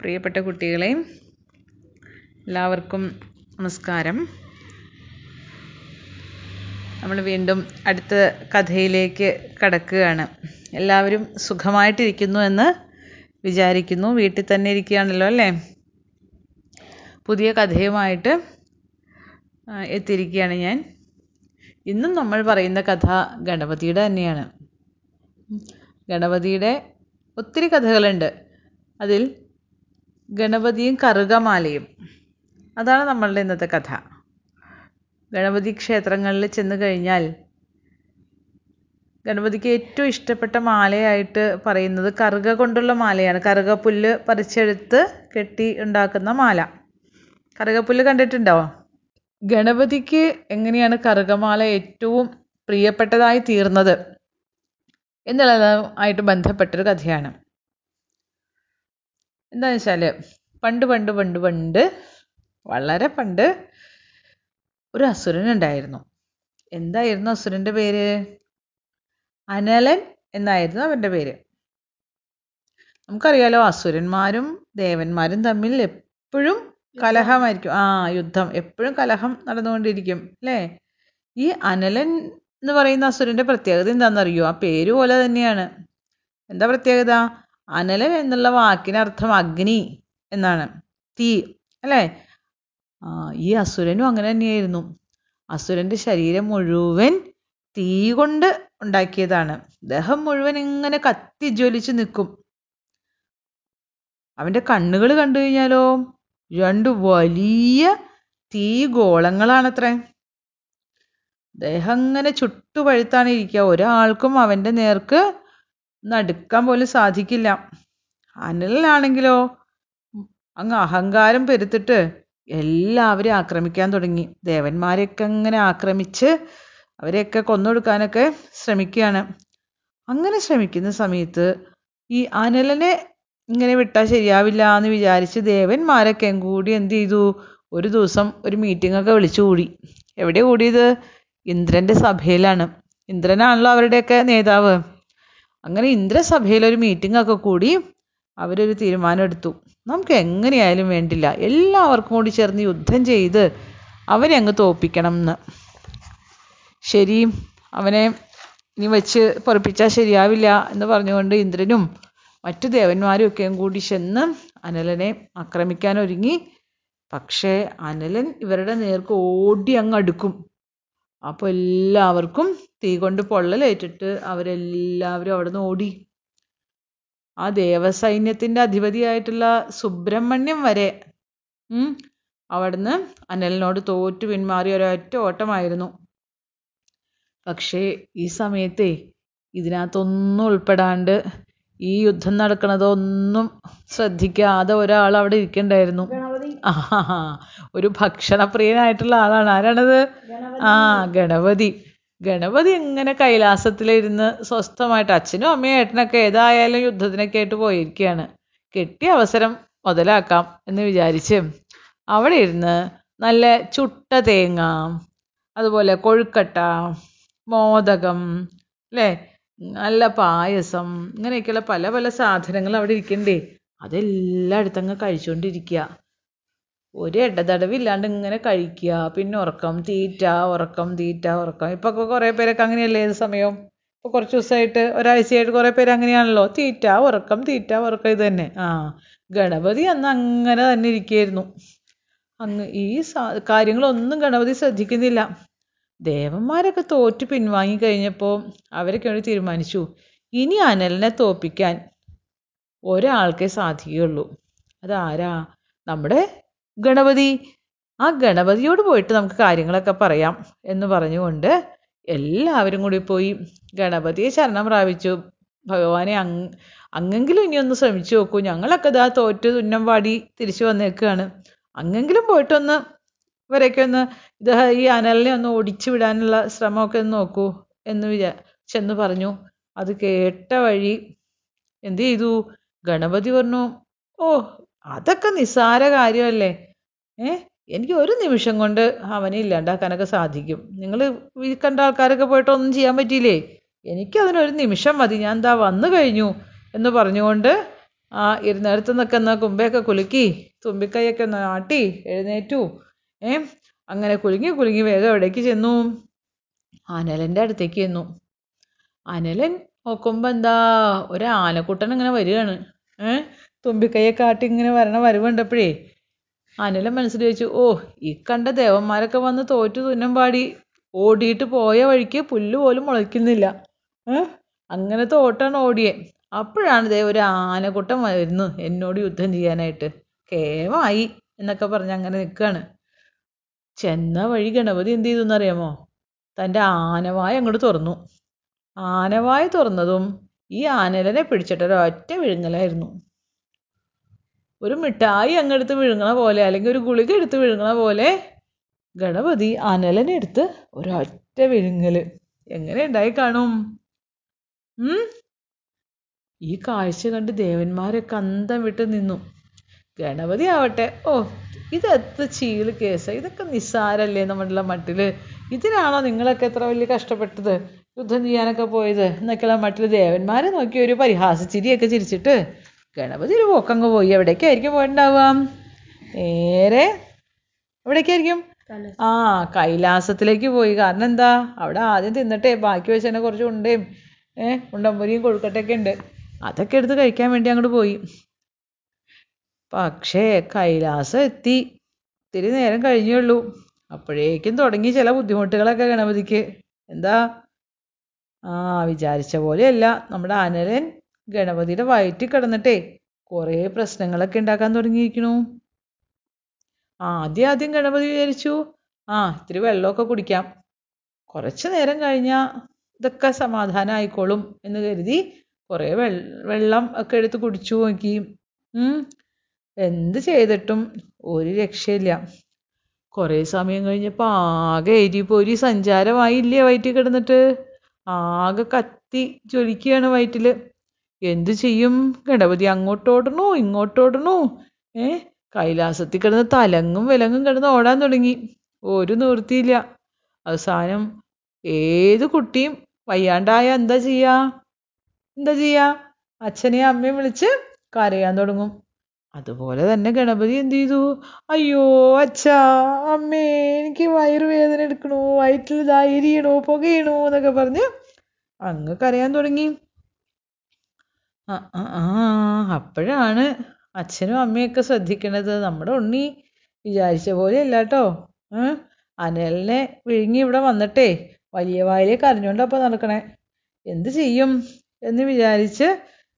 പ്രിയപ്പെട്ട കുട്ടികളെ എല്ലാവർക്കും നമസ്കാരം. നമ്മൾ വീണ്ടും അടുത്ത കഥയിലേക്ക് കടക്കുകയാണ്. എല്ലാവരും സുഖമായിട്ടിരിക്കുന്നു എന്ന് വിചാരിക്കുന്നു. വീട്ടിൽ തന്നെ ഇരിക്കുകയാണല്ലോ അല്ലേ? പുതിയ കഥയുമായിട്ട് എത്തിയിരിക്കുകയാണ് ഞാൻ. ഇന്നും നമ്മൾ പറയുന്ന കഥ ഗണപതിയുടെ തന്നെയാണ്. ഗണപതിയുടെ ഒത്തിരി കഥകളുണ്ട്. അതിൽ ഗണപതിയും കറുകമാലയും. അതാണ് നമ്മളുടെ ഇന്നത്തെ കഥ. ഗണപതി ക്ഷേത്രങ്ങളിൽ ചെന്ന് കഴിഞ്ഞാൽ ഗണപതിക്ക് ഏറ്റവും ഇഷ്ടപ്പെട്ട മാലയായിട്ട് പറയുന്നത് കറുക കൊണ്ടുള്ള മാലയാണ്. കറുകപ്പുല്ല് പറിച്ചെടുത്ത് കെട്ടി ഉണ്ടാക്കുന്ന മാല. കറുകപ്പുല്ല് കണ്ടിട്ടുണ്ടോ? ഗണപതിക്ക് എങ്ങനെയാണ് കറുകമാല ഏറ്റവും പ്രിയപ്പെട്ടതായി തീർന്നത്? എന്നുള്ളതുമായിട്ട് ബന്ധപ്പെട്ടൊരു കഥയാണ്. എന്താണെന്ന് വെച്ചാൽ പണ്ട് പണ്ട് പണ്ട് പണ്ട് വളരെ പണ്ട് ഒരു അസുരൻ ഉണ്ടായിരുന്നു എന്തായിരുന്നു അസുരന്റെ പേര്? അനലൻ എന്നായിരുന്നു അവന്റെ പേര്. നമുക്കറിയാലോ അസുരന്മാരും ദേവന്മാരും തമ്മിൽ എപ്പോഴും കലഹമായിരിക്കും. ആ യുദ്ധം. എപ്പോഴും കലഹം നടന്നുകൊണ്ടിരിക്കും അല്ലേ? ഈ അനലൻ എന്ന് പറയുന്ന അസുരന്റെ പ്രത്യേകത എന്താണെന്നറിയോ? ആ പേര് പോലെ തന്നെയാണ്. എന്താ പ്രത്യേകത? അനലൻ എന്നുള്ള വാക്കിനർത്ഥം അഗ്നി എന്നാണ്. തീ അല്ലേ? ഈ അസുരനും അങ്ങനെ തന്നെയായിരുന്നു. അസുരന്റെ ശരീരം മുഴുവൻ തീ കൊണ്ട് ഉണ്ടാക്കിയതാണ്. ദേഹം മുഴുവൻ ഇങ്ങനെ കത്തി ജ്വലിച്ച് നിൽക്കും. അവന്റെ കണ്ണുകൾ കണ്ടു കഴിഞ്ഞാലോ? രണ്ട് വലിയ തീ ഗോളങ്ങളാണത്രേ. ദേഹം ഇങ്ങനെ ചുട്ടുപഴുത്താണ് ഇരിക്കുക. ഒരാൾക്കും അവന്റെ നേർക്ക് നടുക്കാൻ പോലും സാധിക്കില്ല. അനലിനാണെങ്കിലോ? അങ്ങ് അഹങ്കാരം പെരുത്തിട്ട് എല്ലാവരെയും ആക്രമിക്കാൻ തുടങ്ങി. ദേവന്മാരെയൊക്കെ അങ്ങനെ ആക്രമിച്ച് അവരെയൊക്കെ കൊന്നൊടുക്കാനൊക്കെ ശ്രമിക്കുകയാണ്. അങ്ങനെ ശ്രമിക്കുന്ന സമയത്ത് ഈ അനലനെ ഇങ്ങനെ വിട്ടാൽ ശരിയാവില്ല എന്ന് വിചാരിച്ച് ദേവന്മാരൊക്കെ കൂടി എന്ത് ചെയ്തു? ഒരു ദിവസം ഒരു മീറ്റിംഗ് ഒക്കെ വിളിച്ചു കൂടി. എവിടെ കൂടിയത്? ഇന്ദ്രന്റെ സഭയിലാണ്. ഇന്ദ്രനാണല്ലോ അവരുടെയൊക്കെ നേതാവ്. അങ്ങനെ ഇന്ദ്രസഭയിൽ ഒരു മീറ്റിംഗ് ഒക്കെ കൂടി അവരൊരു തീരുമാനം എടുത്തു നമുക്ക് എങ്ങനെയായാലും വേണ്ടില്ല. എല്ലാവർക്കും കൂടി ചേർന്ന് യുദ്ധം ചെയ്ത് അവനെ അങ്ങ് തോൽപ്പിക്കണം എന്ന് ശരി അവനെ ഇനി വെച്ച് പൊറപ്പിച്ചാൽ ശരിയാവില്ല എന്ന് പറഞ്ഞുകൊണ്ട് ഇന്ദ്രനും മറ്റു ദേവന്മാരും ഒക്കെയും കൂടി ചെന്ന് അനലനെ ആക്രമിക്കാൻ ഒരുങ്ങി. പക്ഷേ അനലൻ ഇവരുടെ നേർക്ക് ഓടി അങ്ങ് അടുക്കും. അപ്പോൾ എല്ലാവർക്കും തീ കൊണ്ട് പൊള്ളലേറ്റിട്ട് അവരെല്ലാവരും അവിടെ നിന്ന് ഓടി. ആ ദേവസൈന്യത്തിന്റെ അധിപതിയായിട്ടുള്ള സുബ്രഹ്മണ്യം വരെ അവിടുന്ന് അനലിനോട് തോറ്റു പിന്മാറിയ ഒരൊറ്റ ഓട്ടമായിരുന്നു. പക്ഷേ ഈ സമയത്തെ ഇതിനകത്തൊന്നും ഉൾപ്പെടാണ്ട് ഈ യുദ്ധം നടക്കണതൊന്നും ശ്രദ്ധിക്കാതെ ഒരാൾ അവിടെ ഇരിക്കണ്ടായിരുന്നു. ആ ഒരു ഭക്ഷണപ്രിയനായിട്ടുള്ള ആളാണ്. ആരാണത്? ആ ഗണപതി. ഗണപതി ഇങ്ങനെ കൈലാസത്തിലിരുന്ന് സ്വസ്ഥമായിട്ട് അച്ഛനും അമ്മയും ഏട്ടനൊക്കെ ഏതായാലും യുദ്ധത്തിനൊക്കെ ആയിട്ട് പോയിരിക്കുകയാണ് കിട്ടിയ അവസരം മുതലാക്കാം എന്ന് വിചാരിച്ച് അവിടെ ഇരുന്ന് നല്ല ചുട്ട തേങ്ങ അതുപോലെ കൊഴുക്കട്ട മോദകം അല്ലേ നല്ല പായസം ഇങ്ങനെയൊക്കെയുള്ള പല പല സാധനങ്ങൾ അവിടെ ഇരിക്കണ്ടേ? അതെല്ലാം എടുത്തങ്ങ് കഴിച്ചുകൊണ്ടിരിക്കുക ഒരു ഇടതടവില്ലാണ്ട് ഇങ്ങനെ കഴിക്കുക. പിന്നെ ഉറക്കം തീറ്റ ഉറക്കം തീറ്റ ഉറക്കം. ഇപ്പൊ കുറേ പേരൊക്കെ അങ്ങനെയല്ലേ ഏത് സമയവും ഇപ്പോൾ കുറച്ച് ദിവസമായിട്ട് ഒരാഴ്ചയായിട്ട് കുറേ പേര് അങ്ങനെയാണല്ലോ. തീറ്റ ഉറക്കം തീറ്റ ഉറക്കം ഇത് തന്നെ. ആ ഗണപതി അന്ന് അങ്ങനെ തന്നെ ഇരിക്കുകയായിരുന്നു അങ്ങ് ഈ കാര്യങ്ങളൊന്നും ഗണപതി ശ്രദ്ധിക്കുന്നില്ല. ദേവന്മാരൊക്കെ തോറ്റ് പിൻവാങ്ങി കഴിഞ്ഞപ്പോൾ അവരൊക്കെ വേണ്ടി തീരുമാനിച്ചു ഇനി അനലിനെ തോപ്പിക്കാൻ ഒരാൾക്കേ സാധിക്കുകയുള്ളൂ. അതാരാ? നമ്മുടെ ഗണപതി? ആ ഗണപതിയോട് പോയിട്ട് നമുക്ക് കാര്യങ്ങളൊക്കെ പറയാം എന്ന് പറഞ്ഞുകൊണ്ട് എല്ലാവരും കൂടി പോയി ഗണപതിയെ ശരണം പ്രാപിച്ചു. ഭഗവാനെ അങ് അങ്ങെങ്കിലും ഇനി ഒന്ന് ശ്രമിച്ചു നോക്കൂ. ഞങ്ങളൊക്കെ ഇതാ തോറ്റ് തുന്നം പാടി തിരിച്ചു വന്നേക്കുകയാണ് അങ്ങെങ്കിലും പോയിട്ടൊന്ന് ഇവരെയൊക്കെ ഒന്ന് ഇത് ഈ അനലിനെ ഒന്ന് ഓടിച്ചു വിടാനുള്ള ശ്രമമൊക്കെ ഒന്ന് നോക്കൂ എന്ന് വിചാ ചെന്ന് പറഞ്ഞു. അത് കേട്ട വഴി എന്ത് ചെയ്തു? ഗണപതി പറഞ്ഞു ഓ അതൊക്കെ നിസ്സാര കാര്യമല്ലേ? എനിക്ക് ഒരു നിമിഷം കൊണ്ട് അവനെ ഇല്ലാണ്ടാക്കാനൊക്കെ സാധിക്കും. നിങ്ങൾ ഈ കണ്ട ആൾക്കാരൊക്കെ പോയിട്ട് ഒന്നും ചെയ്യാൻ പറ്റിയില്ലേ? എനിക്കതിനൊരു നിമിഷം മതി. ഞാൻ എന്താ വന്നു കഴിഞ്ഞു എന്ന് പറഞ്ഞുകൊണ്ട് ആ ഇരുന്നിടത്ത് എന്നാൽ കുമ്പയൊക്കെ കുലുക്കി തുമ്പിക്കൈയൊക്കെ ഒന്ന് ആട്ടി എഴുന്നേറ്റു. ഏ? അങ്ങനെ കുലുങ്ങി കുലുങ്ങി വേഗം എവിടേക്ക് ചെന്നു? അനലന്റെ അടുത്തേക്ക് ചെന്നു. അനലൻ നോക്കുമ്പോൾ എന്താ ഒരു ആനക്കുട്ടൻ ഇങ്ങനെ വരികയാണ്. ഏ? തുമ്പിക്കൈയൊക്കെ ആട്ടി ഇങ്ങനെ വരണ വരവ് കണ്ടപ്പോഴേ അനലൻ മനസ്സിൽ വിചാരിച്ചു ഓ ഈ കണ്ട ദേവന്മാരൊക്കെ വന്ന് തോറ്റു തുന്നം പാടി ഓടിയിട്ട് പോയ വഴിക്ക് പുല്ല് പോലും മുളയ്ക്കുന്നില്ല. അങ്ങനത്തെ ഓട്ടാണ് ഓടിയേ. അപ്പോഴാണ് ദേ ഒരു ആനക്കൂട്ടം വരുന്നു എന്നോട് യുദ്ധം ചെയ്യാനായിട്ട്. കേവായി എന്നൊക്കെ പറഞ്ഞ് അങ്ങനെ നിൽക്കുകയാണ്. ചെന്ന വഴി ഗണപതി എന്ത് ചെയ്തു എന്നറിയാമോ? തന്റെ ആനവായ അങ്ങോട്ട് തുറന്നു. ആനവായ തുറന്നതും ഈ ആനലനെ പിടിച്ചിട്ടൊരൊറ്റ വിഴുങ്ങലായിരുന്നു. ഒരു മിഠായി അങ്ങെടുത്ത് വിഴുങ്ങണ പോലെ അല്ലെങ്കിൽ ഒരു ഗുളിക എടുത്ത് വിഴുങ്ങണ പോലെ ഗണപതി അനലനെ എടുത്ത് ഒരൊറ്റ വിഴുങ്ങൽ. എങ്ങനെ ഉണ്ടായി കാണും? ഈ കാഴ്ച കണ്ട് ദേവന്മാരൊക്കെ അന്തം വിട്ട് നിന്നു. ഗണപതി ആവട്ടെ. ഓ ഇതെത്ര ചീൾ കേസ്. ഇതൊക്കെ നിസ്സാരല്ലേ നമ്മളുടെ മട്ടിൽ? ഇതിനാണോ നിങ്ങളൊക്കെ എത്ര വലിയ കഷ്ടപ്പെട്ടത്? യുദ്ധം ചെയ്യാനൊക്കെ പോയത്. എന്നൊക്കെയുള്ള മട്ടിൽ ദേവന്മാരെ നോക്കി ഒരു പരിഹാസ ചിരിയൊക്കെ ചിരിച്ചിട്ട് ഗണപതി ഒരു പോക്കങ്ങ് പോയി. എവിടേക്കായിരിക്കും പോയിട്ടുണ്ടാവുക? നേരെ എവിടേക്കായിരിക്കും? ആ കൈലാസത്തിലേക്ക് പോയി. കാരണം എന്താ? അവിടെ ആദ്യം തിന്നിട്ടേ ബാക്കി വെച്ച് തന്നെ കുറച്ച് ഉണ്ടയും ഏ ഉണ്ടമ്പൊരിയും കൊഴുക്കട്ടയൊക്കെ ഉണ്ട്. അതൊക്കെ എടുത്ത് കഴിക്കാൻ വേണ്ടി അങ്ങോട്ട് പോയി. പക്ഷേ കൈലാസം എത്തി. ഇത്തിരി നേരം കഴിഞ്ഞേ ഉള്ളൂ. അപ്പോഴേക്കും തുടങ്ങി ചില ബുദ്ധിമുട്ടുകളൊക്കെ ഗണപതിക്ക്. എന്താ? ആ വിചാരിച്ച പോലെയല്ല. നമ്മുടെ അനലൻ ഗണപതിയുടെ വയറ്റിൽ കിടന്നിട്ടേ കുറേ പ്രശ്നങ്ങളൊക്കെ ഉണ്ടാക്കാൻ തുടങ്ങിയിരിക്കണു ആദ്യം ആദ്യം ഗണപതി വിചാരിച്ചു ആ ഇത്തിരി വെള്ളമൊക്കെ കുടിക്കാം. കുറച്ച് നേരം കഴിഞ്ഞാൽ ഇതൊക്കെ സമാധാനം ആയിക്കോളും എന്ന് കരുതി കുറേ വെള്ളം ഒക്കെ എടുത്ത് കുടിച്ചു നോക്കി. എന്ത് ചെയ്തിട്ടും ഒരു രക്ഷയില്ല. കുറേ സമയം കഴിഞ്ഞപ്പോൾ ആകെ എരിപൊരി സഞ്ചാരമായില്ലേ വയറ്റിൽ കിടന്നിട്ട്. ആകെ കത്തി ജ്വലിക്കുകയാണ് വയറ്റിൽ എന്തു ചെയ്യും? ഗണപതി അങ്ങോട്ടോടണു ഇങ്ങോട്ടോടണു. ഏ? കൈലാസത്തിൽ കിടന്ന് തലങ്ങും വിലങ്ങും കിടന്ന് ഓടാൻ തുടങ്ങി. ഒരു നിവൃത്തിയില്ല. അവസാനം ഏത് കുട്ടിയും വയ്യാണ്ടായ എന്താ ചെയ്യാ? എന്താ ചെയ്യാ? അച്ഛനെയും അമ്മയും വിളിച്ച് കരയാൻ തുടങ്ങും. അതുപോലെ തന്നെ ഗണപതി എന്ത് ചെയ്തു? അയ്യോ അച്ഛാ അമ്മേ എനിക്ക് വയറുവേദന എടുക്കണു വയറ്റിൽ ഇതാ എരിയണു പുകയണു എന്നൊക്കെ പറഞ്ഞ് അങ്ങ് കരയാൻ തുടങ്ങി. ആ ആ ആ അപ്പോഴാണ് അച്ഛനും അമ്മയൊക്കെ ശ്രദ്ധിക്കണത്. നമ്മുടെ ഉണ്ണി വിചാരിച്ച പോലെ അല്ല കേട്ടോ അനലിനെ വിഴുങ്ങി ഇവിടെ വന്നിട്ടേ വലിയ വായിലേക്ക് കരഞ്ഞുകൊണ്ടപ്പോൾ നടക്കണേ. എന്ത് ചെയ്യും എന്ന് വിചാരിച്ച്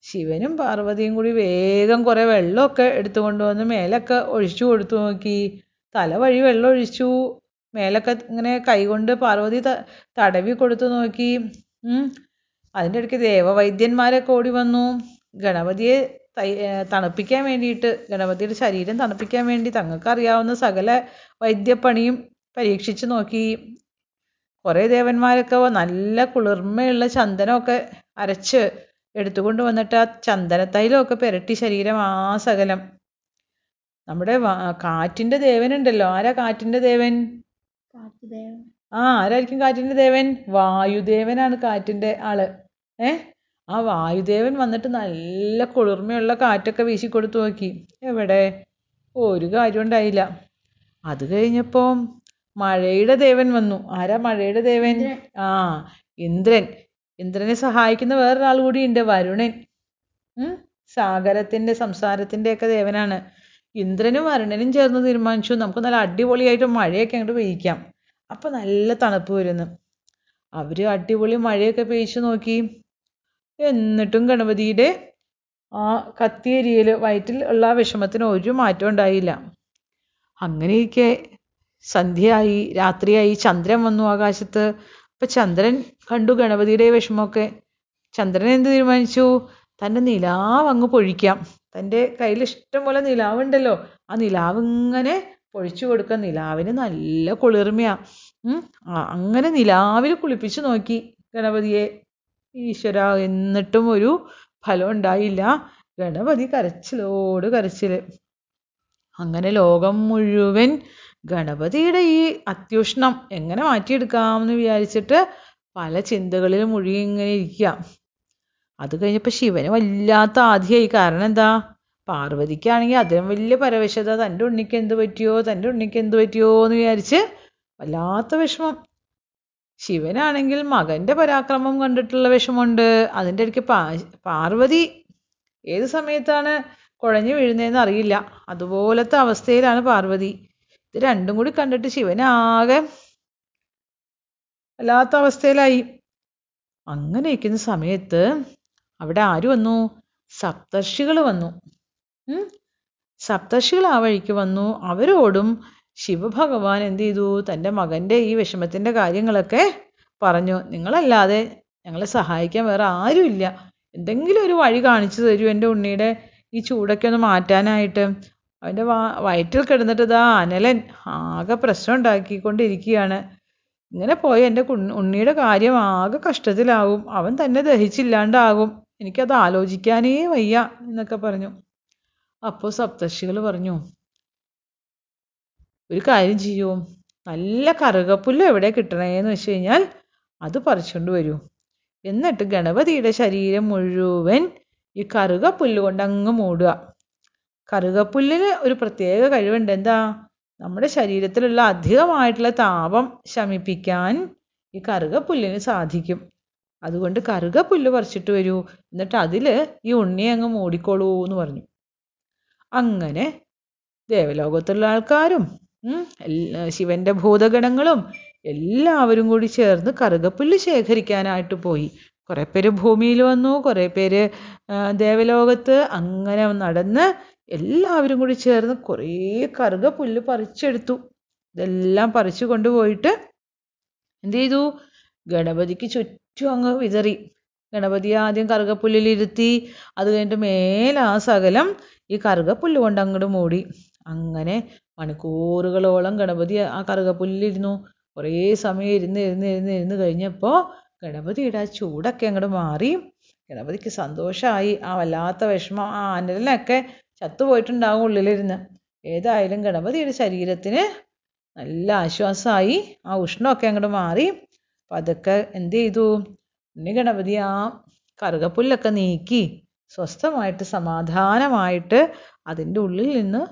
ശിവനും പാർവതിയും കൂടി വേഗം കുറേ വെള്ളമൊക്കെ എടുത്തു കൊണ്ടുവന്ന് മേലൊക്കെ ഒഴിച്ചു കൊടുത്തു നോക്കി. തല വഴി വെള്ളം ഒഴിച്ചു. മേലൊക്കെ ഇങ്ങനെ കൈകൊണ്ട് പാർവതി തടവി കൊടുത്തു നോക്കി. അതിന്റെ ഇടയ്ക്ക് ദേവവൈദ്യന്മാരൊക്കെ ഓടി വന്നു ഗണപതിയെ തണുപ്പിക്കാൻ വേണ്ടിയിട്ട് ഗണപതിയുടെ ശരീരം തണുപ്പിക്കാൻ വേണ്ടി തങ്ങൾക്കറിയാവുന്ന സകല വൈദ്യപ്പണിയും പരീക്ഷിച്ച് നോക്കി. കുറേ ദേവന്മാരൊക്കെ നല്ല കുളിർമയുള്ള ചന്ദനമൊക്കെ അരച്ച് എടുത്തുകൊണ്ട് വന്നിട്ട് ആ ചന്ദനത്തൈലമൊക്കെ പുരട്ടി ശരീരം ആ സകലം. നമ്മുടെ കാറ്റിന്റെ ദേവനുണ്ടല്ലോ. ആരാ കാറ്റിന്റെ ദേവൻ? ആ ആരായിരിക്കും കാറ്റിന്റെ ദേവൻ? വായുദേവനാണ് കാറ്റിന്റെ ആൾ. ഏ? ആ വായുദേവൻ വന്നിട്ട് നല്ല കുളിർമയുള്ള കാറ്റൊക്കെ വീശി കൊടുത്തു നോക്കി. എവിടെ? ഒരു കാര്യം ഉണ്ടായില്ല. അത് കഴിഞ്ഞപ്പോൾ മഴയുടെ ദേവൻ വന്നു. ആരാ മഴയുടെ ദേവൻ? ആ ഇന്ദ്രൻ. ഇന്ദ്രനെ സഹായിക്കുന്ന വേറൊരാൾ കൂടിയുണ്ട് വരുണൻ. സാഗരത്തിന്റെ സംസാരത്തിന്റെ ഒക്കെ ദേവനാണ്. ഇന്ദ്രനും വരുണനും ചേർന്ന് തീരുമാനിച്ചു. നമുക്ക് നല്ല അടിപൊളിയായിട്ട് മഴയൊക്കെ അങ്ങോട്ട് പെയ്യിക്കാം. അപ്പം നല്ല തണുപ്പ് വരുന്നു. അവർ അടിപൊളി മഴയൊക്കെ പെയ്ച്ചു നോക്കി. എന്നിട്ടും ഗണപതിയുടെ ആ കത്തിയെരിയൽ വയറ്റിൽ ഉള്ള ആ വിഷമത്തിന് ഒരു മാറ്റം ഉണ്ടായില്ല. അങ്ങനെയൊക്കെ സന്ധ്യയായി രാത്രിയായി ചന്ദ്രൻ വന്നു ആകാശത്ത്. അപ്പം ചന്ദ്രൻ കണ്ടു ഗണപതിയുടെ വിഷമമൊക്കെ. ചന്ദ്രൻ എന്ത് തീരുമാനിച്ചു? തന്റെ നിലാവ് അങ്ങ് പൊഴിക്കാം. തന്റെ കയ്യിൽ ഇഷ്ടം പോലെ നിലാവുണ്ടല്ലോ. ആ നിലാവ് ഇങ്ങനെ പൊഴിച്ചു കൊടുക്കുക നിലാവിന് നല്ല കുളിർമയാ. കുളിർമയാണ് അങ്ങനെ നിലാവിൽ കുളിപ്പിച്ച് നോക്കി ഗണപതിയെ. ഈശ്വര എന്നിട്ടും ഒരു ഫലം ഉണ്ടായില്ല. ഗണപതി കരച്ചിലോട് കരച്ചിൽ അങ്ങനെ ലോകം മുഴുവൻ ഗണപതിയുടെ ഈ അത്യുഷ്ണം എങ്ങനെ മാറ്റിയെടുക്കാമെന്ന് വിചാരിച്ചിട്ട് പല ചിന്തകളിൽ മുഴുകി ഇങ്ങനെ ഇരിക്കുക അത് കഴിഞ്ഞപ്പോൾ ശിവന് വല്ലാത്ത ആധിയായി. കാരണം എന്താ? പാർവതിക്കാണെങ്കിൽ അതിലും വലിയ പരവശത തന്റെ ഉണ്ണിക്ക് എന്ത് പറ്റിയോ? തന്റെ ഉണ്ണിക്ക് എന്ത് പറ്റിയോ? എന്ന് വിചാരിച്ച് വല്ലാത്ത വിഷമം. ശിവനാണെങ്കിൽ മകന്റെ പരാക്രമം കണ്ടിട്ടുള്ള വിഷമമുണ്ട്. അതിന്റെ ഇടയ്ക്ക് പാ പാർവതി ഏത് സമയത്താണ് കുഴഞ്ഞു വീഴുന്നതെന്ന് അറിയില്ല. അതുപോലത്തെ അവസ്ഥയിലാണ് പാർവതി. ഇത് രണ്ടും കൂടി കണ്ടിട്ട് ശിവനാകെ വല്ലാത്ത അവസ്ഥയിലായി. അങ്ങനെ ഇരിക്കുന്ന സമയത്ത് അവിടെ ആര് വന്നു? സപ്തർഷികൾ വന്നു. സപ്തർഷികൾ ആ വഴിക്ക് വന്നു. അവരോടും ശിവഭഗവാൻ എന്ത് ചെയ്തു? തന്റെ മകന്റെ ഈ വിഷമത്തിന്റെ കാര്യങ്ങളൊക്കെ പറഞ്ഞു. നിങ്ങളല്ലാതെ ഞങ്ങളെ സഹായിക്കാൻ വേറെ ആരുമില്ല. എന്തെങ്കിലും ഒരു വഴി കാണിച്ചു തരൂ എന്റെ ഉണ്ണിയുടെ ഈ ചൂടൊക്കെ ഒന്ന് മാറ്റാനായിട്ട്. അവന്റെ വാ വയറ്റിൽ കിടന്നിട്ട് ഇതാ അനലൻ ആകെ പ്രശ്നം ഉണ്ടാക്കിക്കൊണ്ടിരിക്കുകയാണ് ഇങ്ങനെ പോയി എന്റെ ഉണ്ണിയുടെ കാര്യം ആകെ കഷ്ടത്തിലാവും. അവൻ തന്നെ ദഹിച്ചില്ലാണ്ടാകും. എനിക്കത് ആലോചിക്കാനേ വയ്യ എന്നൊക്കെ പറഞ്ഞു. അപ്പോൾ സപ്തർഷികൾ പറഞ്ഞു ഒരു കാര്യം ചെയ്യൂ. നല്ല കറുകപ്പുല്ല് എവിടെ കിട്ടണേന്ന് വെച്ച് കഴിഞ്ഞാൽ അത് പറിച്ചുകൊണ്ട് വരൂ. എന്നിട്ട് ഗണപതിയുടെ ശരീരം മുഴുവൻ ഈ കറുകപ്പുല്ല് കൊണ്ട് അങ്ങ് മൂടുക. കറുകപ്പുല്ലിന് ഒരു പ്രത്യേക കഴിവുണ്ട്. എന്താ? നമ്മുടെ ശരീരത്തിലുള്ള അധികമായിട്ടുള്ള താപം ശമിപ്പിക്കാൻ ഈ കറുകപ്പുല്ലിന് സാധിക്കും. അതുകൊണ്ട് കറുകപ്പുല്ല് പറിച്ചിട്ട് വരൂ. എന്നിട്ട് അതിൽ ഈ ഉണ്ണി അങ്ങ് മൂടിക്കോളൂ എന്ന് പറഞ്ഞു. അങ്ങനെ ദേവലോകത്തുള്ള ആൾക്കാരും ശിവന്റെ ഭൂതഗണങ്ങളും എല്ലാവരും കൂടി ചേർന്ന് കറുകപ്പുല്ല് ശേഖരിക്കാനായിട്ട് പോയി. കുറേ പേര് ഭൂമിയിൽ വന്നു കുറേ പേര് ദേവലോകത്ത് അങ്ങനെ നടന്ന് എല്ലാവരും കൂടി ചേർന്ന് കുറേ കറുകപ്പുല്ല് പറിച്ചെടുത്തു. ഇതെല്ലാം പറിച്ചു കൊണ്ടുപോയിട്ട് എന്ത് ചെയ്തു? ഗണപതിക്ക് ചുറ്റും അങ്ങ് വിതറി. ഗണപതി ആദ്യം കറുകപ്പുല്ലിലിരുത്തി അത് കഴിഞ്ഞിട്ട് മേലെ സകലം ഈ കറുകപ്പുല്ല് കൊണ്ട് അങ്ങോട്ട് മൂടി. അങ്ങനെ മണിക്കൂറുകളോളം ഗണപതി ആ കറുകപ്പുല്ലിരുന്നു. കുറേ സമയം ഇരുന്ന് ഇരുന്ന് ഇരുന്ന് ഇരുന്ന് കഴിഞ്ഞപ്പോൾ ഗണപതിയുടെ ആ ചൂടൊക്കെ അങ്ങോട്ട് മാറി. ഗണപതിക്ക് സന്തോഷമായി ആ വല്ലാത്ത വിഷമം. ആ അനലിനൊക്കെ ചത്തുപോയിട്ടുണ്ടാവും ഉള്ളിലിരുന്ന്. ഏതായാലും ഗണപതിയുടെ ശരീരത്തിന് നല്ല ആശ്വാസമായി ആ ഉഷ്ണമൊക്കെ അങ്ങോട്ട് മാറി. അപ്പം അതൊക്കെ എന്ത് ചെയ്തു? ഉണ്ണി ഗണപതി ആ കറുകപ്പുല്ലൊക്കെ നീക്കി. സ്വസ്ഥമായിട്ട് സമാധാനമായിട്ട് അതിന്റെ ഉള്ളിൽ നിന്ന്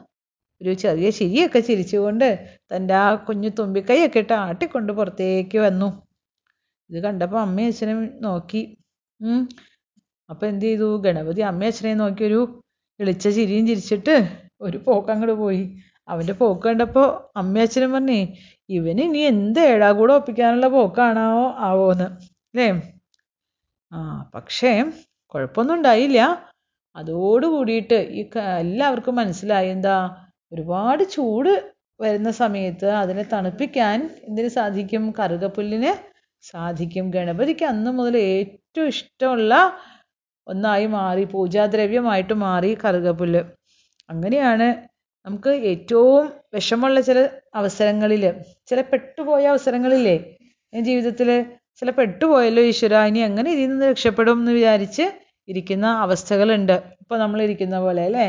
ഒരു ചെറിയ ചിരിയൊക്കെ ചിരിച്ചുകൊണ്ട് തന്റെ ആ കുഞ്ഞു തുമ്പിക്കൈയൊക്കെ ഇട്ട് ആട്ടിക്കൊണ്ട് പുറത്തേക്ക് വന്നു. ഇത് കണ്ടപ്പോൾ അമ്മയും അച്ഛനും നോക്കി. അപ്പം എന്ത് ചെയ്തു? ഗണപതി അമ്മയും അച്ഛനെയും നോക്കി ഒരു ഇളിച്ച ചിരിയും ചിരിച്ചിട്ട് ഒരു പോക്ക് അങ്ങോട്ട് പോയി. അവന്റെ പോക്ക് കണ്ടപ്പോൾ അമ്മയും അച്ഛനും പറഞ്ഞേ ഇവന് ഇനി എന്ത് ഏടാകൂടെ ഒപ്പിക്കാനുള്ള പോക്കാണോ ആവോന്ന്. അല്ലേ? ആ പക്ഷേ കുഴപ്പമൊന്നും ഉണ്ടായില്ല. അതോട് കൂടിയിട്ട് ഈ എല്ലാവർക്കും മനസ്സിലായി. എന്താ ഒരുപാട് ചൂട് വരുന്ന സമയത്ത് അതിനെ തണുപ്പിക്കാൻ എന്തിന് സാധിക്കും? കറുകപ്പുല്ലിന് സാധിക്കും. ഗണപതിക്ക് അന്ന് മുതൽ ഏറ്റവും ഇഷ്ടമുള്ള ഒന്നായി മാറി പൂജാദ്രവ്യമായിട്ട് മാറി കറുകപ്പുല്ല്. അങ്ങനെയാണ് നമുക്ക് ഏറ്റവും വിഷമമുള്ള ചില അവസരങ്ങളിൽ ചില പെട്ടുപോയ അവസരങ്ങളില്ലേ ജീവിതത്തിൽ ചില പെട്ടുപോയല്ലോ ഈശ്വര ഇനി എങ്ങനെ ഇതിൽ നിന്ന് രക്ഷപ്പെടും എന്ന് വിചാരിച്ച് ഇരിക്കുന്ന അവസ്ഥകളുണ്ട്. നമ്മൾ ഇരിക്കുന്ന പോലെ അല്ലേ?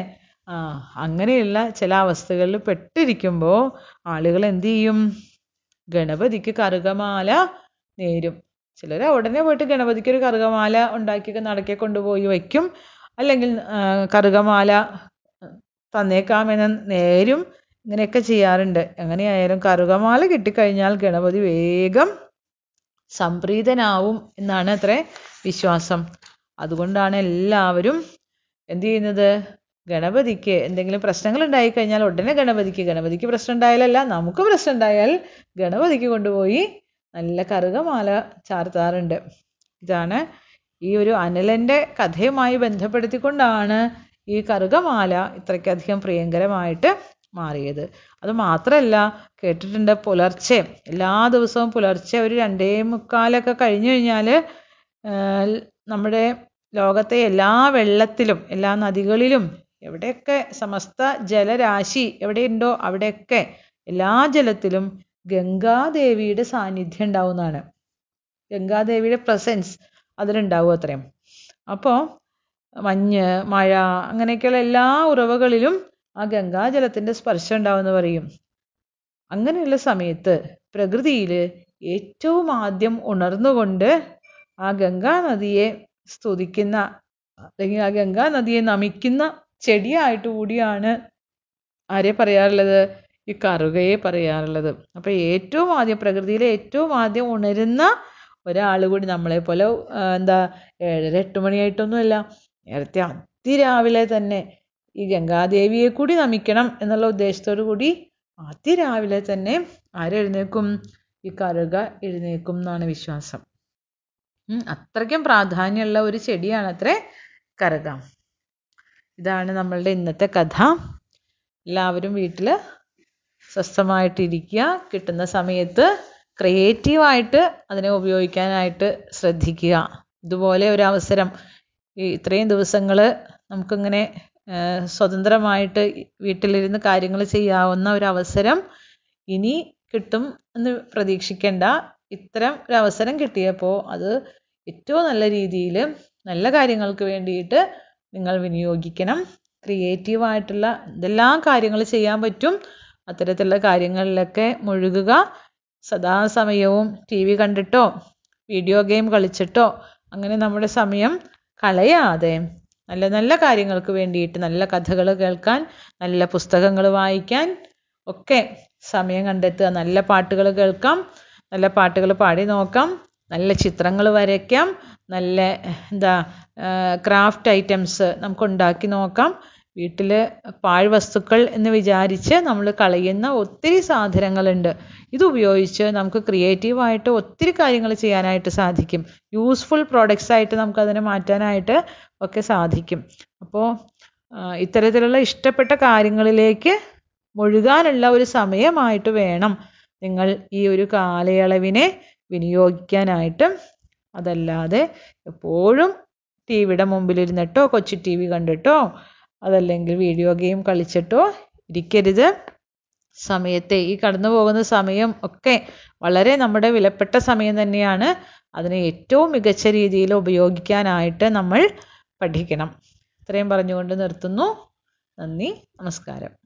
ആ അങ്ങനെയുള്ള ചില അവസ്ഥകളിൽ പെട്ടിരിക്കുമ്പോൾ ആളുകൾ എന്ത് ചെയ്യും? ഗണപതിക്ക് കറുകമാല നേരും. ചിലർ ഉടനെ പോയിട്ട് ഗണപതിക്ക് ഒരു കറുകമാല ഉണ്ടാക്കിയൊക്കെ നടക്കെ കൊണ്ടുപോയി വയ്ക്കും. അല്ലെങ്കിൽ കറുകമാല തന്നേക്കാമെന്ന് നേരും ഇങ്ങനെയൊക്കെ ചെയ്യാറുണ്ട്. എങ്ങനെയായാലും കറുകമാല കിട്ടിക്കഴിഞ്ഞാൽ ഗണപതി വേഗം സംപ്രീതനാവും എന്നാണ് അത്രേ വിശ്വാസം. അതുകൊണ്ടാണ് എല്ലാവരും എന്ത് ചെയ്യുന്നത്? ഗണപതിക്ക് എന്തെങ്കിലും പ്രശ്നങ്ങൾ ഉണ്ടായി കഴിഞ്ഞാൽ ഉടനെ ഗണപതിക്ക് ഗണപതിക്ക് പ്രശ്നം ഉണ്ടായാലല്ല നമുക്ക് പ്രശ്നം ഉണ്ടായാൽ ഗണപതിക്ക് കൊണ്ടുപോയി നല്ല കറുകമാല ചാർത്താറുണ്ട്. ഇതാണ് ഈ ഒരു അനലന്റെ കഥയുമായി ബന്ധപ്പെടുത്തിക്കൊണ്ടാണ് ഈ കറുകമാല ഇത്രയ്ക്കധികം പ്രിയങ്കരമായിട്ട് മാറിയത്. അത് മാത്രമല്ല കേട്ടിട്ടുണ്ട് പുലർച്ചെ. എല്ലാ ദിവസവും പുലർച്ചെ ഒരു രണ്ടേ മുക്കാലൊക്കെ കഴിഞ്ഞു കഴിഞ്ഞാൽ നമ്മുടെ ലോകത്തെ എല്ലാ വെള്ളത്തിലും എല്ലാ നദികളിലും എവിടെയൊക്കെ സമസ്ത ജലരാശി എവിടെയുണ്ടോ അവിടെയൊക്കെ എല്ലാ ജലത്തിലും ഗംഗാദേവിയുടെ സാന്നിധ്യം ഉണ്ടാവുന്നതാണ്. ഗംഗാദേവിയുടെ പ്രസൻസ് അതിലുണ്ടാവും അത്രയും. അപ്പോൾ മഞ്ഞ് മഴ അങ്ങനെയൊക്കെയുള്ള എല്ലാ ഉറവകളിലും ആ ഗംഗാജലത്തിന്റെ സ്പർശം ഉണ്ടാവുമെന്ന് പറയും. അങ്ങനെയുള്ള സമയത്ത് പ്രകൃതിയിൽ ഏറ്റവും ആദ്യം ഉണർന്നുകൊണ്ട് ആ ഗംഗാ നദിയെ സ്തുതിക്കുന്ന അല്ലെങ്കിൽ ആ ഗംഗാ നദിയെ നമിക്കുന്ന ചെടിയായിട്ട് കൂടിയാണ് ആരെ പറയാറുള്ളത്? ഈ കറുകയെ പറയാറുള്ളത്. അപ്പോൾ ഏറ്റവും ആദ്യം പ്രകൃതിയിലെ ഏറ്റവും ആദ്യം ഉണരുന്ന ഒരാൾ കൂടി നമ്മളെ പോലെ എന്താ ഏഴര എട്ട് മണിയായിട്ടൊന്നുമല്ല നേരത്തെ അതിരാവിലെ തന്നെ ഈ ഗംഗാദേവിയെ കൂടി നമിക്കണം എന്നുള്ള ഉദ്ദേശത്തോടു കൂടി അതിരാവിലെ തന്നെ ആരെഴുന്നേൽക്കും? ഈ കറുക എഴുന്നേൽക്കും എന്നാണ് വിശ്വാസം. അത്രയ്ക്കും പ്രാധാന്യമുള്ള ഒരു ചെടിയാണത്രേ കറുക. ഇതാണ് നമ്മളുടെ ഇന്നത്തെ കഥ. എല്ലാവരും വീട്ടിൽ സ്വസ്ഥമായിട്ടിരിക്കുക. കിട്ടുന്ന സമയത്ത് ക്രിയേറ്റീവായിട്ട് അതിനെ ഉപയോഗിക്കാനായിട്ട് ശ്രദ്ധിക്കുക. ഇതുപോലെ ഒരു അവസരം. ഈ ഇത്രയും ദിവസങ്ങൾ നമുക്കിങ്ങനെ സ്വതന്ത്രമായിട്ട് വീട്ടിലിരുന്ന് കാര്യങ്ങൾ ചെയ്യാവുന്ന ഒരു അവസരം ഇനി കിട്ടും എന്ന് പ്രതീക്ഷിക്കേണ്ട. ഇത്തരം ഒരു അവസരം കിട്ടിയപ്പോൾ അത് ഏറ്റവും നല്ല രീതിയിൽ നല്ല കാര്യങ്ങൾക്ക് വേണ്ടിയിട്ട് നിങ്ങൾ വിനിയോഗിക്കണം. ക്രിയേറ്റീവായിട്ടുള്ള എന്തെല്ലാം കാര്യങ്ങൾ ചെയ്യാൻ പറ്റും അത്തരത്തിലുള്ള കാര്യങ്ങളിലൊക്കെ മുഴുകുക. സദാസമയവും ടി വി കണ്ടിട്ടോ വീഡിയോ ഗെയിം കളിച്ചിട്ടോ അങ്ങനെ നമ്മുടെ സമയം കളയാതെ നല്ല നല്ല കാര്യങ്ങൾക്ക് വേണ്ടിയിട്ട് നല്ല കഥകൾ കേൾക്കാൻ നല്ല പുസ്തകങ്ങൾ വായിക്കാൻ ഒക്കെ സമയം കണ്ടെത്തുക. നല്ല പാട്ടുകൾ കേൾക്കാം. നല്ല പാട്ടുകൾ പാടി നോക്കാം. നല്ല ചിത്രങ്ങൾ വരയ്ക്കാം. നല്ല എന്താ ക്രാഫ്റ്റ് ഐറ്റംസ് നമുക്ക് ഉണ്ടാക്കി നോക്കാം. വീട്ടിൽ പാഴ്വസ്തുക്കൾ എന്ന് വിചാരിച്ച് നമ്മൾ കളയുന്ന ഒത്തിരി സാധനങ്ങളുണ്ട്. ഇത് ഉപയോഗിച്ച് നമുക്ക് ക്രിയേറ്റീവായിട്ട് ഒത്തിരി കാര്യങ്ങൾ ചെയ്യാനായിട്ട് സാധിക്കും. യൂസ്ഫുൾ നമുക്ക് അതിനെ മാറ്റാനായിട്ട് ഒക്കെ സാധിക്കും. അപ്പോൾ ഇത്തരത്തിലുള്ള ഇഷ്ടപ്പെട്ട കാര്യങ്ങളിലേക്ക് മുഴുകാനുള്ള ഒരു സമയമായിട്ട് വേണം നിങ്ങൾ ഈ ഒരു കാലയളവിനെ വിനിയോഗിക്കാനായിട്ട്. അതല്ലാതെ എപ്പോഴും ടി വിയുടെ മുമ്പിലിരുന്നിട്ടോ കൊച്ചു ടി വി കണ്ടിട്ടോ അതല്ലെങ്കിൽ വീഡിയോ ഗെയിം കളിച്ചിട്ടോ ഇരിക്കരുത്. സമയത്തെ ഈ കടന്നു പോകുന്ന സമയം ഒക്കെ വളരെ നമ്മുടെ വിലപ്പെട്ട സമയം തന്നെയാണ്. അതിനെ ഏറ്റവും മികച്ച രീതിയിൽ ഉപയോഗിക്കാനായിട്ട് നമ്മൾ പഠിക്കണം. ഇത്രയും പറഞ്ഞുകൊണ്ട് നിർത്തുന്നു. നന്ദി നമസ്കാരം.